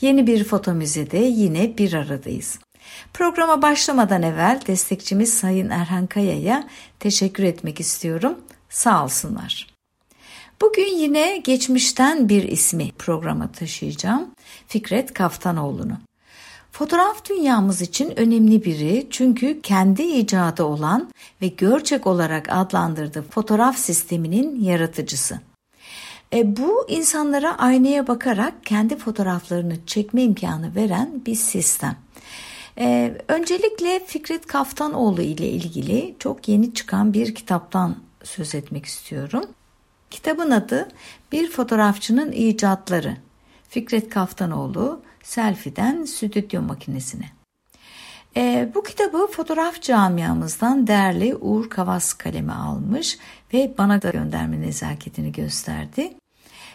Yeni bir foto müzede yine bir aradayız. Programa başlamadan evvel destekçimiz Sayın Erhan Kaya'ya teşekkür etmek istiyorum. Sağ olsunlar. Bugün yine geçmişten bir ismi programa taşıyacağım. Fikret Kaftanoğlu'nu. Fotoğraf dünyamız için önemli biri çünkü kendi icadı olan ve görçek olarak adlandırdığı fotoğraf sisteminin yaratıcısı. E, bu insanlara aynaya bakarak kendi fotoğraflarını çekme imkanı veren bir sistem. E, öncelikle Fikret Kaftanoğlu ile ilgili çok yeni çıkan bir kitaptan söz etmek istiyorum. Kitabın adı Bir Fotoğrafçının İcatları. Fikret Kaftanoğlu selfie'den stüdyo makinesine. E, bu kitabı fotoğraf camiamızdan değerli Uğur Kavas kaleme almış ve bana da gönderme nezaketini gösterdi.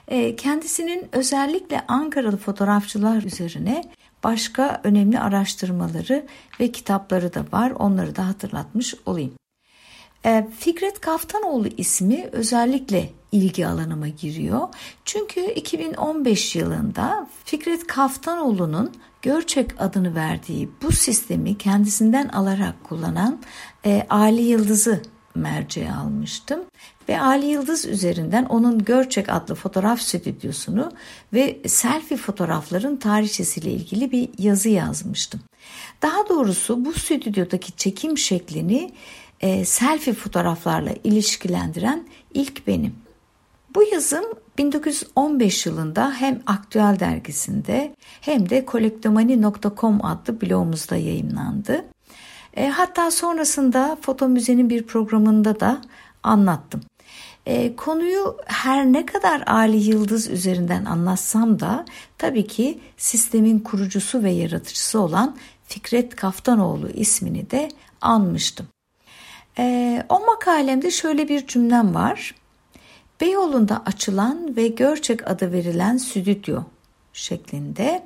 E, kendisinin özellikle Ankaralı fotoğrafçılar üzerine başka önemli araştırmaları ve kitapları da var. Onları da hatırlatmış olayım. E, Fikret Kaftanoğlu ismi özellikle ilgi alanıma giriyor. Çünkü 2015 yılında Fikret Kaftanoğlu'nun Görçek adını verdiği bu sistemi kendisinden alarak kullanan e, Ali Yıldız'ı merceğe almıştım ve Ali Yıldız üzerinden onun Görçek adlı fotoğraf stüdyosunu ve selfie fotoğrafların tarihçesiyle ilgili bir yazı yazmıştım. Daha doğrusu bu stüdyodaki çekim şeklini e, selfie fotoğraflarla ilişkilendiren ilk benim. Bu yazım 1915 yılında hem Aktüel dergisinde hem de kolektomani.com adlı blogumuzda yayınlandı. E, hatta sonrasında Foto Müze'nin bir programında da anlattım. E, konuyu her ne kadar Ali Yıldız üzerinden anlatsam da tabii ki sistemin kurucusu ve yaratıcısı olan Fikret Kaftanoğlu ismini de anmıştım. E, o makalemde şöyle bir cümlem var. Beyoğlu'nda açılan ve Görçek adı verilen stüdyo şeklinde.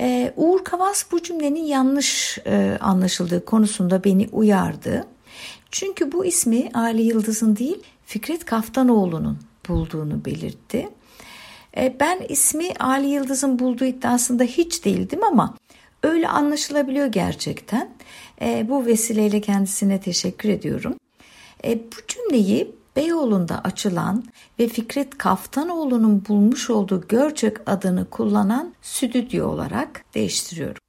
Ee, Uğur Kavas bu cümlenin yanlış e, anlaşıldığı konusunda beni uyardı. Çünkü bu ismi Ali Yıldız'ın değil Fikret Kaftanoğlu'nun bulduğunu belirtti. Ee, ben ismi Ali Yıldız'ın bulduğu iddiasında hiç değildim ama öyle anlaşılabiliyor gerçekten. Ee, bu vesileyle kendisine teşekkür ediyorum. Ee, bu cümleyi Beyoğlu'nda açılan ve Fikret Kaftanoğlu'nun bulmuş olduğu Görçek adını kullanan stüdyo olarak değiştiriyorum.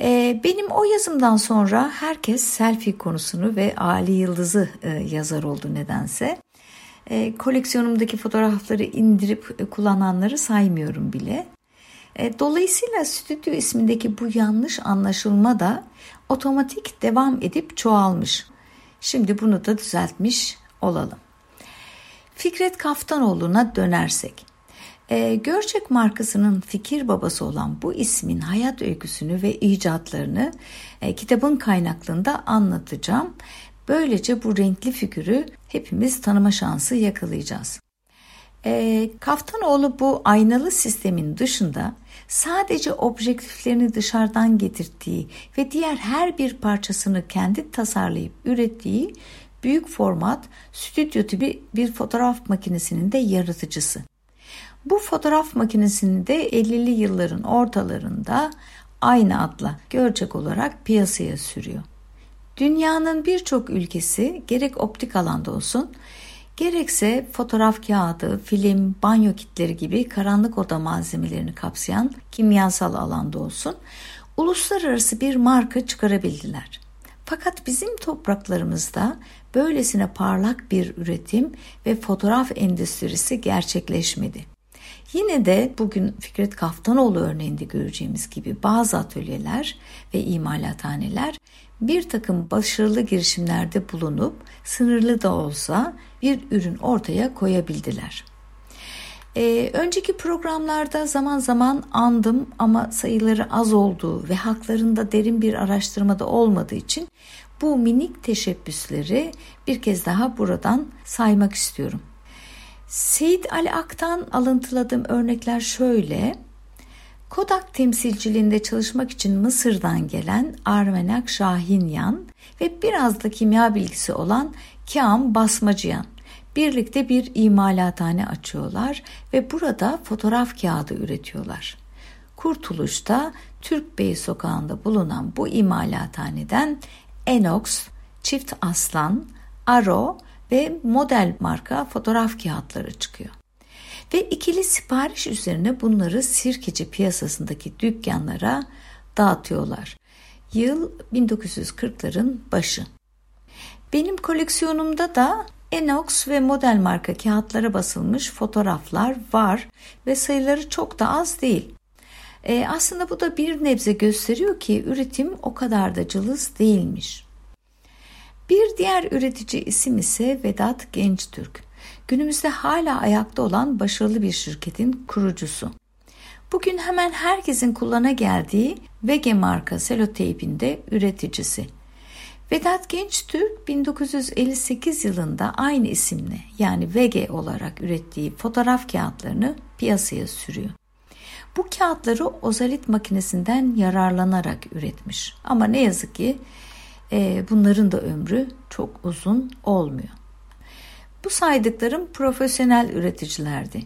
Ee, benim o yazımdan sonra herkes selfie konusunu ve Ali Yıldız'ı e, yazar oldu nedense. E, koleksiyonumdaki fotoğrafları indirip e, kullananları saymıyorum bile. E, dolayısıyla stüdyo ismindeki bu yanlış anlaşılma da otomatik devam edip çoğalmış. Şimdi bunu da düzeltmiş olalım. Fikret Kaftanoğlu'na dönersek. E, Görçek markasının fikir babası olan bu ismin hayat öyküsünü ve icatlarını e, kitabın kaynaklığında anlatacağım. Böylece bu renkli figürü hepimiz tanıma şansı yakalayacağız. E, Kaftanoğlu bu aynalı sistemin dışında sadece objektiflerini dışarıdan getirdiği ve diğer her bir parçasını kendi tasarlayıp ürettiği büyük format stüdyo tipi bir fotoğraf makinesinin de yaratıcısı. Bu fotoğraf makinesini de 50'li yılların ortalarında aynı adla görecek olarak piyasaya sürüyor. Dünyanın birçok ülkesi gerek optik alanda olsun gerekse fotoğraf kağıdı, film, banyo kitleri gibi karanlık oda malzemelerini kapsayan kimyasal alanda olsun uluslararası bir marka çıkarabildiler. Fakat bizim topraklarımızda böylesine parlak bir üretim ve fotoğraf endüstrisi gerçekleşmedi. Yine de bugün Fikret Kaftanoğlu örneğinde göreceğimiz gibi bazı atölyeler ve imalathaneler bir takım başarılı girişimlerde bulunup sınırlı da olsa bir ürün ortaya koyabildiler. Ee, önceki programlarda zaman zaman andım ama sayıları az olduğu ve haklarında derin bir araştırmada olmadığı için bu minik teşebbüsleri bir kez daha buradan saymak istiyorum. Seyit Ali Ak'tan alıntıladığım örnekler şöyle. Kodak temsilciliğinde çalışmak için Mısır'dan gelen Armenak Şahinyan ve biraz da kimya bilgisi olan Kam Basmacıyan birlikte bir imalathane açıyorlar ve burada fotoğraf kağıdı üretiyorlar. Kurtuluş'ta Türk Bey sokağında bulunan bu imalathaneden Enox, Çift Aslan, Aro ve model marka fotoğraf kağıtları çıkıyor. Ve ikili sipariş üzerine bunları sirkeci piyasasındaki dükkanlara dağıtıyorlar. Yıl 1940'ların başı. Benim koleksiyonumda da Enox ve model marka kağıtlara basılmış fotoğraflar var ve sayıları çok da az değil. E, aslında bu da bir nebze gösteriyor ki üretim o kadar da cılız değilmiş. Bir diğer üretici isim ise Vedat Gençtürk. Günümüzde hala ayakta olan başarılı bir şirketin kurucusu. Bugün hemen herkesin kullana geldiği Vege marka seloteypinde üreticisi. Vedat Gençtürk 1958 yılında aynı isimle yani Vege olarak ürettiği fotoğraf kağıtlarını piyasaya sürüyor. Bu kağıtları ozalit makinesinden yararlanarak üretmiş. Ama ne yazık ki e, bunların da ömrü çok uzun olmuyor. Bu saydıklarım profesyonel üreticilerdi.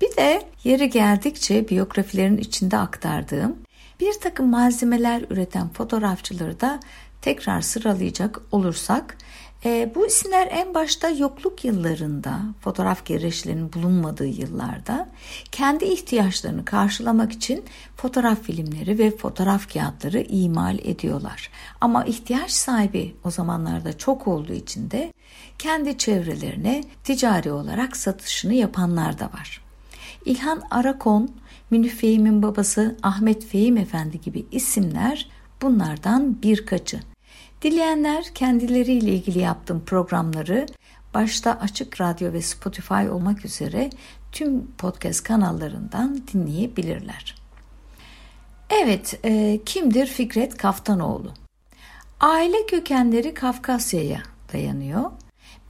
Bir de yeri geldikçe biyografilerin içinde aktardığım bir takım malzemeler üreten fotoğrafçıları da tekrar sıralayacak olursak e, bu isimler en başta yokluk yıllarında, fotoğraf gereçlerinin bulunmadığı yıllarda kendi ihtiyaçlarını karşılamak için fotoğraf filmleri ve fotoğraf kağıtları imal ediyorlar. Ama ihtiyaç sahibi o zamanlarda çok olduğu için de kendi çevrelerine ticari olarak satışını yapanlar da var. İlhan Arakon, Münif Fehim'in babası Ahmet Fehim Efendi gibi isimler bunlardan birkaçı. Dileyenler kendileriyle ilgili yaptığım programları başta Açık Radyo ve Spotify olmak üzere tüm podcast kanallarından dinleyebilirler. Evet, e, kimdir Fikret Kaftanoğlu? Aile kökenleri Kafkasya'ya dayanıyor.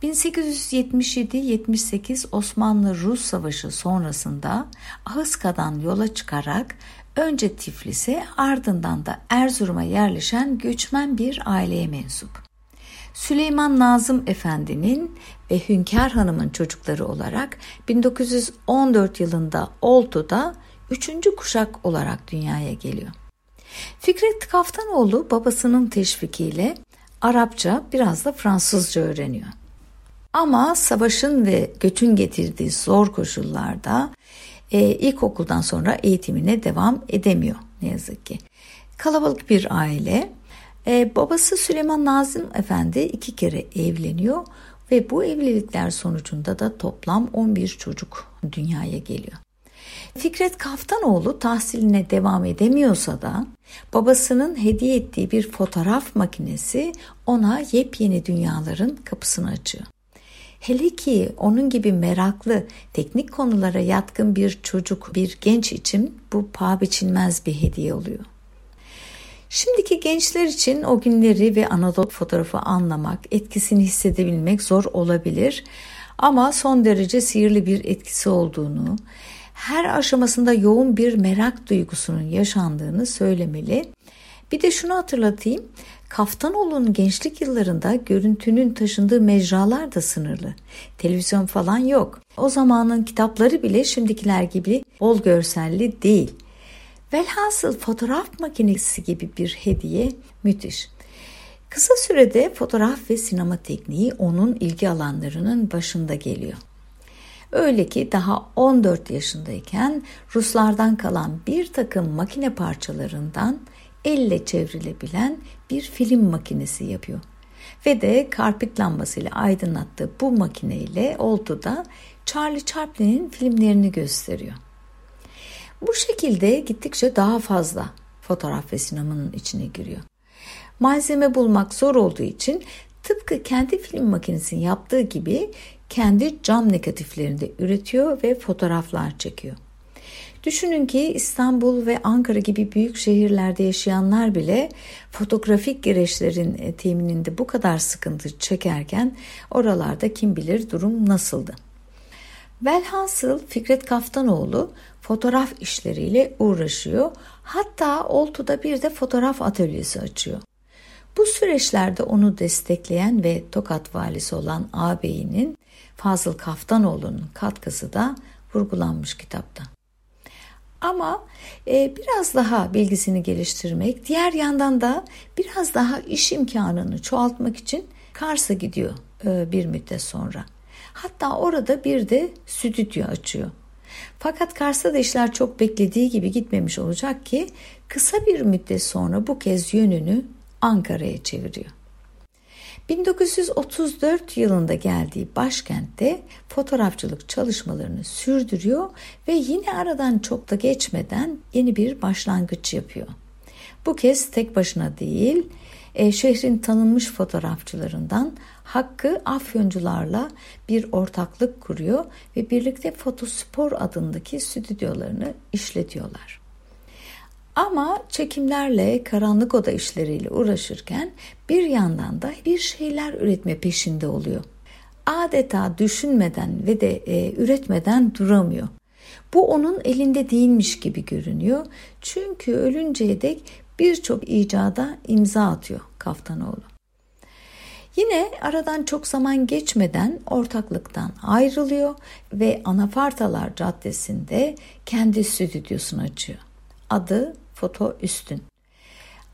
1877-78 Osmanlı-Rus Savaşı sonrasında Ahıska'dan yola çıkarak önce Tiflis'e ardından da Erzurum'a yerleşen göçmen bir aileye mensup. Süleyman Nazım Efendi'nin ve Hünkar Hanım'ın çocukları olarak 1914 yılında Oltu'da üçüncü kuşak olarak dünyaya geliyor. Fikret Kaftanoğlu babasının teşvikiyle Arapça biraz da Fransızca öğreniyor. Ama savaşın ve göçün getirdiği zor koşullarda e, ilkokuldan sonra eğitimine devam edemiyor ne yazık ki. Kalabalık bir aile. E, babası Süleyman Nazım Efendi iki kere evleniyor ve bu evlilikler sonucunda da toplam 11 çocuk dünyaya geliyor. Fikret Kaftanoğlu tahsiline devam edemiyorsa da babasının hediye ettiği bir fotoğraf makinesi ona yepyeni dünyaların kapısını açıyor. Hele ki onun gibi meraklı, teknik konulara yatkın bir çocuk, bir genç için bu paha biçilmez bir hediye oluyor. Şimdiki gençler için o günleri ve Anadolu fotoğrafı anlamak, etkisini hissedebilmek zor olabilir. Ama son derece sihirli bir etkisi olduğunu, her aşamasında yoğun bir merak duygusunun yaşandığını söylemeli. Bir de şunu hatırlatayım. Kaftanoğlu'nun gençlik yıllarında görüntünün taşındığı mecralar da sınırlı. Televizyon falan yok. O zamanın kitapları bile şimdikiler gibi bol görselli değil. Velhasıl fotoğraf makinesi gibi bir hediye müthiş. Kısa sürede fotoğraf ve sinema tekniği onun ilgi alanlarının başında geliyor. Öyle ki daha 14 yaşındayken Ruslardan kalan bir takım makine parçalarından elle çevrilebilen bir film makinesi yapıyor. Ve de karpit lambasıyla aydınlattığı bu makineyle oltuda Charlie Chaplin'in filmlerini gösteriyor. Bu şekilde gittikçe daha fazla fotoğraf ve sinemanın içine giriyor. Malzeme bulmak zor olduğu için tıpkı kendi film makinesinin yaptığı gibi kendi cam negatiflerinde üretiyor ve fotoğraflar çekiyor. Düşünün ki İstanbul ve Ankara gibi büyük şehirlerde yaşayanlar bile fotoğrafik gereçlerin e, temininde bu kadar sıkıntı çekerken oralarda kim bilir durum nasıldı. Velhasıl Fikret Kaftanoğlu fotoğraf işleriyle uğraşıyor. Hatta Oltu'da bir de fotoğraf atölyesi açıyor. Bu süreçlerde onu destekleyen ve Tokat valisi olan ağabeyinin Fazıl Kaftanoğlu'nun katkısı da vurgulanmış kitapta. Ama e, biraz daha bilgisini geliştirmek, diğer yandan da biraz daha iş imkanını çoğaltmak için Kars'a gidiyor e, bir müddet sonra. Hatta orada bir de stüdyo açıyor. Fakat Kars'ta da işler çok beklediği gibi gitmemiş olacak ki kısa bir müddet sonra bu kez yönünü Ankara'ya çeviriyor. 1934 yılında geldiği başkentte fotoğrafçılık çalışmalarını sürdürüyor ve yine aradan çok da geçmeden yeni bir başlangıç yapıyor. Bu kez tek başına değil, e, şehrin tanınmış fotoğrafçılarından Hakkı Afyoncularla bir ortaklık kuruyor ve birlikte Fotospor adındaki stüdyolarını işletiyorlar. Ama çekimlerle, karanlık oda işleriyle uğraşırken bir yandan da bir şeyler üretme peşinde oluyor. Adeta düşünmeden ve de e, üretmeden duramıyor. Bu onun elinde değilmiş gibi görünüyor. Çünkü ölünceye dek birçok icada imza atıyor Kaftanoğlu. Yine aradan çok zaman geçmeden ortaklıktan ayrılıyor ve Anafartalar Caddesi'nde kendi stüdyosunu açıyor. Adı Foto Üstün.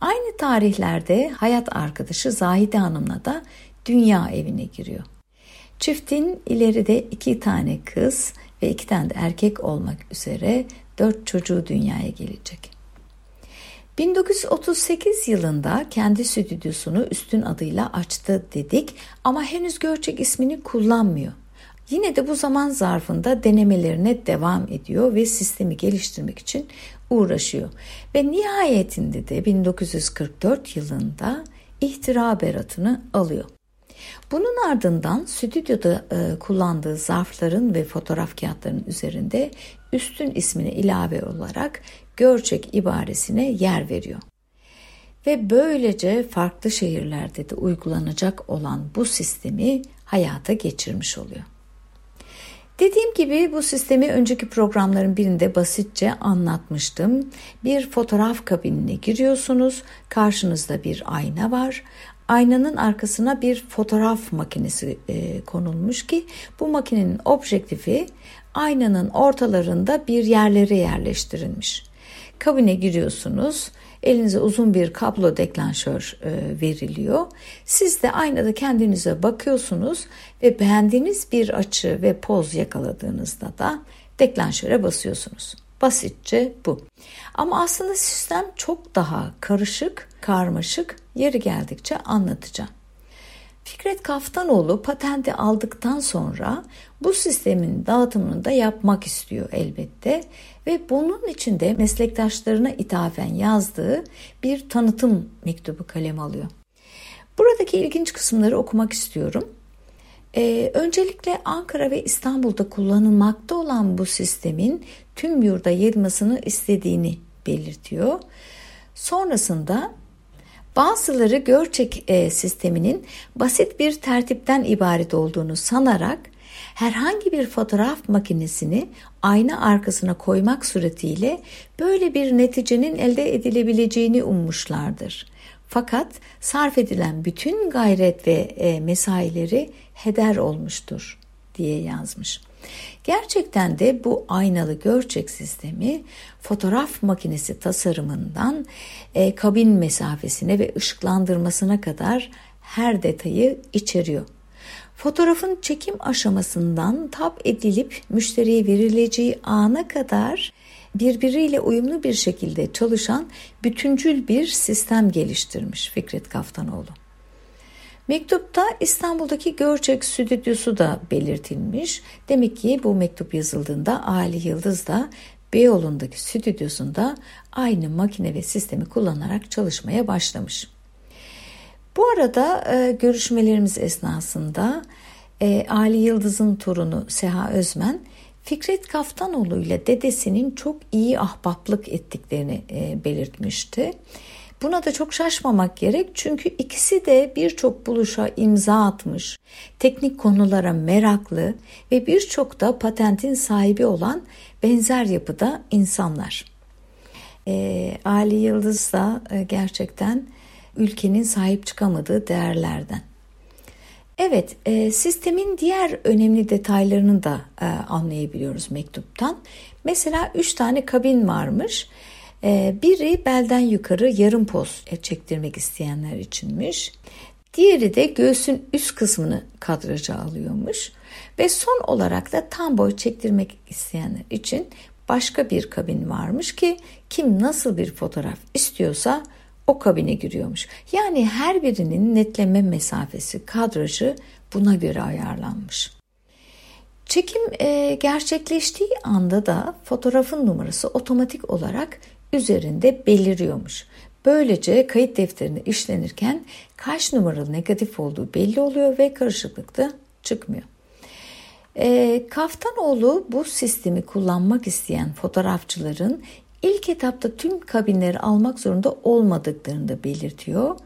Aynı tarihlerde hayat arkadaşı Zahide Hanım'la da dünya evine giriyor. Çiftin ileride iki tane kız ve iki tane de erkek olmak üzere dört çocuğu dünyaya gelecek. 1938 yılında kendi stüdyosunu Üstün adıyla açtı dedik ama henüz Görçek ismini kullanmıyor. Yine de bu zaman zarfında denemelerine devam ediyor ve sistemi geliştirmek için uğraşıyor. Ve nihayetinde de 1944 yılında ihtira beratını alıyor. Bunun ardından stüdyoda e, kullandığı zarfların ve fotoğraf kağıtlarının üzerinde üstün ismine ilave olarak Görçek ibaresine yer veriyor. Ve böylece farklı şehirlerde de uygulanacak olan bu sistemi hayata geçirmiş oluyor. Dediğim gibi bu sistemi önceki programların birinde basitçe anlatmıştım. Bir fotoğraf kabinine giriyorsunuz. Karşınızda bir ayna var. Aynanın arkasına bir fotoğraf makinesi e, konulmuş ki bu makinenin objektifi aynanın ortalarında bir yerlere yerleştirilmiş. Kabine giriyorsunuz. Elinize uzun bir kablo deklanşör e, veriliyor. Siz de aynada kendinize bakıyorsunuz ve beğendiğiniz bir açı ve poz yakaladığınızda da deklanşöre basıyorsunuz. Basitçe bu. Ama aslında sistem çok daha karışık, karmaşık. Yeri geldikçe anlatacağım. Fikret Kaftanoğlu patenti aldıktan sonra bu sistemin dağıtımını da yapmak istiyor elbette ve bunun için de meslektaşlarına ithafen yazdığı bir tanıtım mektubu kalem alıyor. Buradaki ilginç kısımları okumak istiyorum. Ee, öncelikle Ankara ve İstanbul'da kullanılmakta olan bu sistemin tüm yurda yayılmasını istediğini belirtiyor. Sonrasında bazıları Görçek e, sisteminin basit bir tertipten ibaret olduğunu sanarak herhangi bir fotoğraf makinesini ayna arkasına koymak suretiyle böyle bir neticenin elde edilebileceğini ummuşlardır. Fakat sarf edilen bütün gayret ve e, mesaileri heder olmuştur diye yazmış. Gerçekten de bu aynalı görçek sistemi fotoğraf makinesi tasarımından e, kabin mesafesine ve ışıklandırmasına kadar her detayı içeriyor. Fotoğrafın çekim aşamasından tap edilip müşteriye verileceği ana kadar birbiriyle uyumlu bir şekilde çalışan bütüncül bir sistem geliştirmiş Fikret Kaftanoğlu. Mektupta İstanbul'daki Görçek stüdyosu da belirtilmiş. Demek ki bu mektup yazıldığında Ali Yıldız da Beyoğlu'ndaki stüdyosunda aynı makine ve sistemi kullanarak çalışmaya başlamış. Bu arada e, görüşmelerimiz esnasında e, Ali Yıldız'ın torunu Seha Özmen, Fikret Kaftanoğlu ile dedesinin çok iyi ahbaplık ettiklerini e, belirtmişti. Buna da çok şaşmamak gerek çünkü ikisi de birçok buluşa imza atmış, teknik konulara meraklı ve birçok da patentin sahibi olan benzer yapıda insanlar. E, Ali Yıldız da e, gerçekten ülkenin sahip çıkamadığı değerlerden. Evet, e, sistemin diğer önemli detaylarını da e, anlayabiliyoruz mektuptan. Mesela üç tane kabin varmış. E, biri belden yukarı yarım poz çektirmek isteyenler içinmiş. Diğeri de göğsün üst kısmını kadraja alıyormuş. Ve son olarak da tam boy çektirmek isteyenler için başka bir kabin varmış ki kim nasıl bir fotoğraf istiyorsa o kabine giriyormuş. Yani her birinin netleme mesafesi, kadrajı buna göre ayarlanmış. Çekim e, gerçekleştiği anda da fotoğrafın numarası otomatik olarak üzerinde beliriyormuş. Böylece kayıt defterinde işlenirken kaç numaralı negatif olduğu belli oluyor ve karışıklık da çıkmıyor. E, Kaftanoğlu bu sistemi kullanmak isteyen fotoğrafçıların ilk etapta tüm kabinleri almak zorunda olmadıklarını da belirtiyor.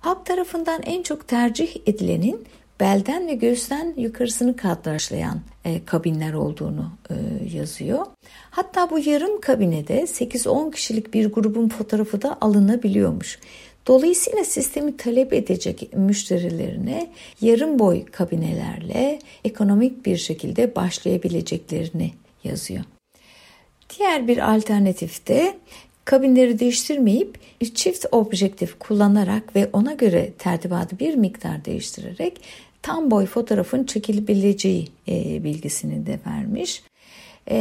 Halk tarafından en çok tercih edilenin belden ve göğüsten yukarısını kadrajlayan e, kabinler olduğunu e, yazıyor. Hatta bu yarım kabinede 8-10 kişilik bir grubun fotoğrafı da alınabiliyormuş. Dolayısıyla sistemi talep edecek müşterilerine yarım boy kabinelerle ekonomik bir şekilde başlayabileceklerini yazıyor. Diğer bir alternatif de kabinleri değiştirmeyip çift objektif kullanarak ve ona göre tertibatı bir miktar değiştirerek tam boy fotoğrafın çekilebileceği e, bilgisini de vermiş e,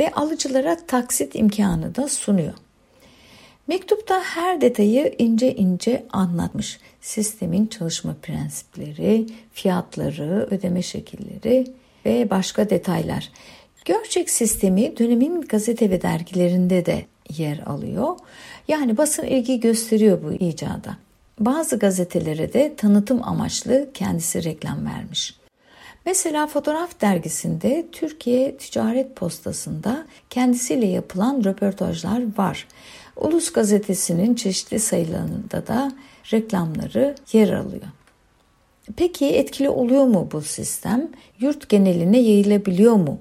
ve alıcılara taksit imkanı da sunuyor. Mektupta her detayı ince ince anlatmış. Sistemin çalışma prensipleri, fiyatları, ödeme şekilleri ve başka detaylar. Görçek sistemi dönemin gazete ve dergilerinde de yer alıyor. Yani basın ilgi gösteriyor bu icada. Bazı gazetelere de tanıtım amaçlı kendisi reklam vermiş. Mesela Fotoğraf Dergisi'nde Türkiye Ticaret Postası'nda kendisiyle yapılan röportajlar var. Ulus Gazetesi'nin çeşitli sayılarında da reklamları yer alıyor. Peki etkili oluyor mu bu sistem? Yurt geneline yayılabiliyor mu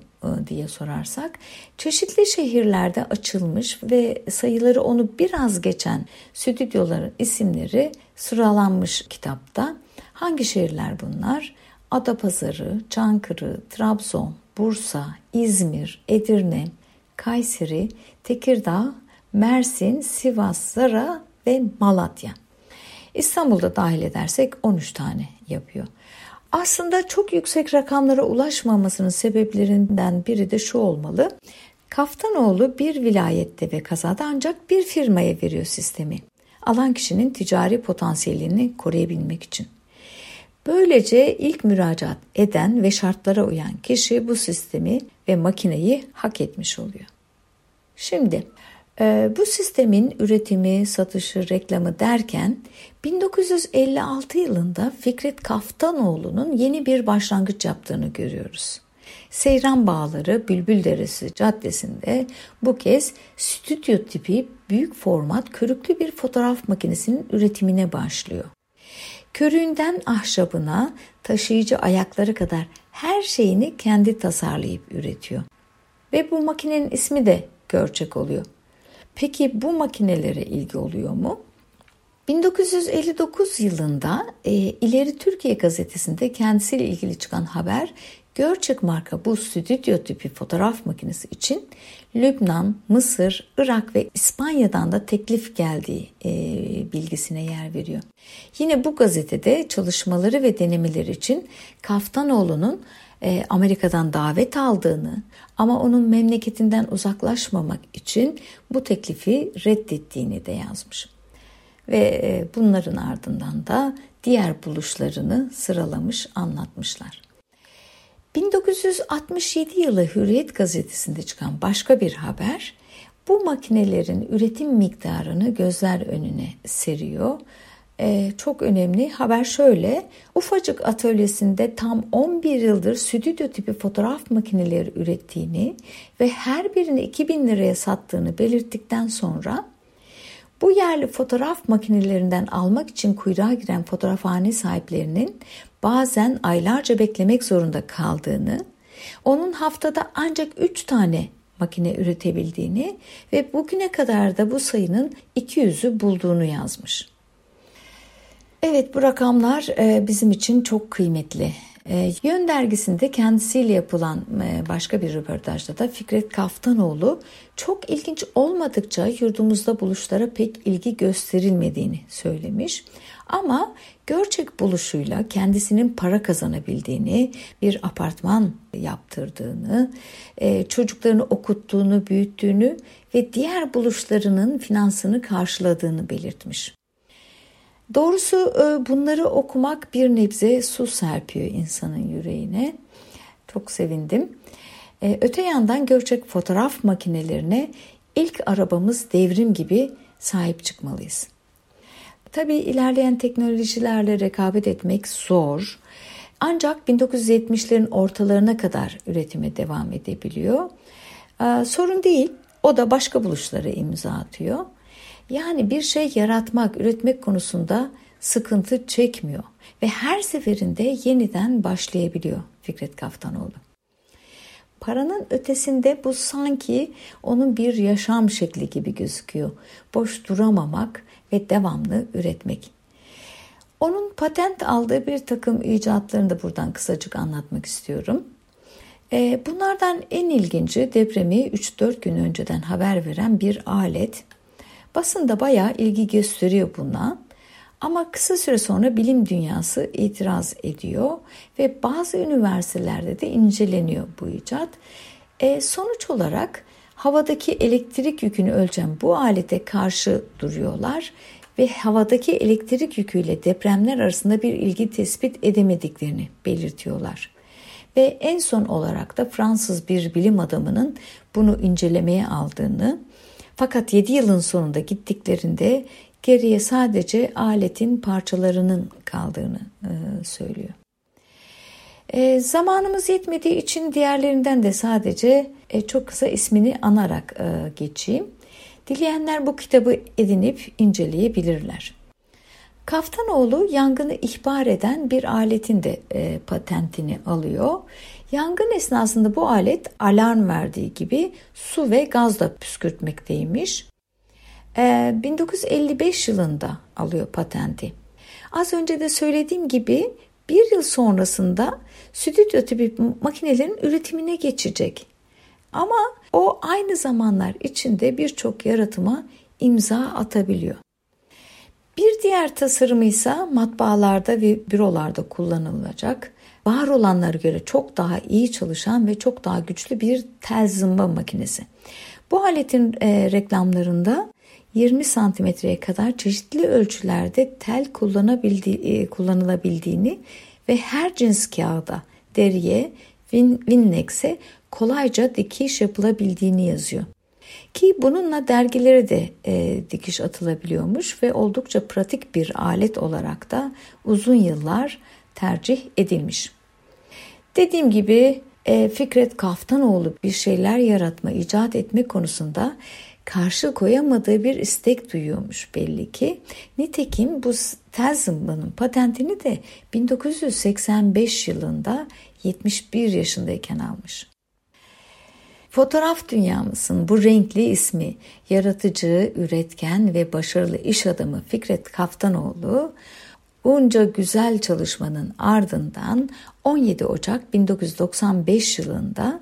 diye sorarsak çeşitli şehirlerde açılmış ve sayıları onu biraz geçen stüdyoların isimleri sıralanmış kitapta. Hangi şehirler bunlar? Adapazarı, Çankırı, Trabzon, Bursa, İzmir, Edirne, Kayseri, Tekirdağ, Mersin, Sivas, Zara ve Malatya. İstanbul'da dahil edersek 13 tane yapıyor. Aslında çok yüksek rakamlara ulaşmamasının sebeplerinden biri de şu olmalı. Kaftanoğlu bir vilayette ve kazada ancak bir firmaya veriyor sistemi. Alan kişinin ticari potansiyelini koruyabilmek için. Böylece ilk müracaat eden ve şartlara uyan kişi bu sistemi ve makineyi hak etmiş oluyor. Şimdi bu sistemin üretimi, satışı, reklamı derken 1956 yılında Fikret Kaftanoğlu'nun yeni bir başlangıç yaptığını görüyoruz. Seyran Bağları Bülbül Deresi Caddesi'nde bu kez stüdyo tipi büyük format körüklü bir fotoğraf makinesinin üretimine başlıyor. Körüğünden ahşabına, taşıyıcı ayakları kadar her şeyini kendi tasarlayıp üretiyor. Ve bu makinenin ismi de Görçek oluyor. Peki bu makinelere ilgi oluyor mu? 1959 yılında e, İleri Türkiye gazetesinde kendisiyle ilgili çıkan haber Görçek marka bu stüdyo tipi fotoğraf makinesi için Lübnan, Mısır, Irak ve İspanya'dan da teklif geldiği e, bilgisine yer veriyor. Yine bu gazetede çalışmaları ve denemeleri için Kaftanoğlu'nun e, Amerika'dan davet aldığını ama onun memleketinden uzaklaşmamak için bu teklifi reddettiğini de yazmış. Ve e, bunların ardından da diğer buluşlarını sıralamış anlatmışlar. 1967 yılı Hürriyet gazetesinde çıkan başka bir haber bu makinelerin üretim miktarını gözler önüne seriyor e, çok önemli. Haber şöyle. Ufacık atölyesinde tam 11 yıldır stüdyo tipi fotoğraf makineleri ürettiğini ve her birini 2000 liraya sattığını belirttikten sonra bu yerli fotoğraf makinelerinden almak için kuyruğa giren fotoğrafhane sahiplerinin bazen aylarca beklemek zorunda kaldığını, onun haftada ancak 3 tane makine üretebildiğini ve bugüne kadar da bu sayının 200'ü bulduğunu yazmış. Evet bu rakamlar e, bizim için çok kıymetli. E, Yön dergisinde kendisiyle yapılan e, başka bir röportajda da Fikret Kaftanoğlu çok ilginç olmadıkça yurdumuzda buluşlara pek ilgi gösterilmediğini söylemiş. Ama gerçek buluşuyla kendisinin para kazanabildiğini, bir apartman yaptırdığını, çocuklarını okuttuğunu, büyüttüğünü ve diğer buluşlarının finansını karşıladığını belirtmiş. Doğrusu e, bunları okumak bir nebze su serpiyor insanın yüreğine. Çok sevindim. E, öte yandan gerçek fotoğraf makinelerine ilk arabamız devrim gibi sahip çıkmalıyız. Tabii ilerleyen teknolojilerle rekabet etmek zor. Ancak 1970'lerin ortalarına kadar üretime devam edebiliyor. E, sorun değil. O da başka buluşlara imza atıyor. Yani bir şey yaratmak, üretmek konusunda sıkıntı çekmiyor ve her seferinde yeniden başlayabiliyor Fikret Kaftanoğlu. Paranın ötesinde bu sanki onun bir yaşam şekli gibi gözüküyor. Boş duramamak ve devamlı üretmek. Onun patent aldığı bir takım icatlarını da buradan kısacık anlatmak istiyorum. Ee, bunlardan en ilginci depremi 3-4 gün önceden haber veren bir alet Basında bayağı ilgi gösteriyor buna. Ama kısa süre sonra bilim dünyası itiraz ediyor ve bazı üniversitelerde de inceleniyor bu icat. E, sonuç olarak havadaki elektrik yükünü ölçen bu alete karşı duruyorlar ve havadaki elektrik yüküyle depremler arasında bir ilgi tespit edemediklerini belirtiyorlar. Ve en son olarak da Fransız bir bilim adamının bunu incelemeye aldığını fakat 7 yılın sonunda gittiklerinde geriye sadece aletin parçalarının kaldığını e, söylüyor. E, zamanımız yetmediği için diğerlerinden de sadece e, çok kısa ismini anarak e, geçeyim. Dileyenler bu kitabı edinip inceleyebilirler. Kaftanoğlu yangını ihbar eden bir aletin de e, patentini alıyor Yangın esnasında bu alet alarm verdiği gibi su ve gaz da püskürtmekteymiş. Ee, 1955 yılında alıyor patenti. Az önce de söylediğim gibi bir yıl sonrasında stüdyo tipi makinelerin üretimine geçecek. Ama o aynı zamanlar içinde birçok yaratıma imza atabiliyor. Bir diğer tasarımı ise matbaalarda ve bürolarda kullanılacak var olanlara göre çok daha iyi çalışan ve çok daha güçlü bir tel zımba makinesi. Bu aletin e, reklamlarında 20 santimetreye kadar çeşitli ölçülerde tel kullanabildiği, e, kullanılabildiğini ve her cins kağıda, deriye, win, kolayca dikiş yapılabildiğini yazıyor. Ki bununla dergilere de e, dikiş atılabiliyormuş ve oldukça pratik bir alet olarak da uzun yıllar tercih edilmiş. Dediğim gibi e, Fikret Kaftanoğlu bir şeyler yaratma, icat etme konusunda karşı koyamadığı bir istek duyuyormuş belli ki. Nitekim bu tel zımbanın patentini de 1985 yılında 71 yaşındayken almış. Fotoğraf dünyamızın bu renkli ismi yaratıcı, üretken ve başarılı iş adamı Fikret Kaftanoğlu Bunca güzel çalışmanın ardından 17 Ocak 1995 yılında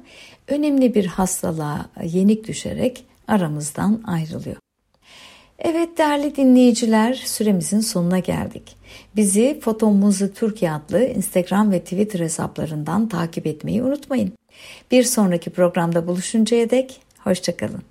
önemli bir hastalığa yenik düşerek aramızdan ayrılıyor. Evet değerli dinleyiciler süremizin sonuna geldik. Bizi Fotomuzu Türkiye adlı Instagram ve Twitter hesaplarından takip etmeyi unutmayın. Bir sonraki programda buluşuncaya dek hoşçakalın.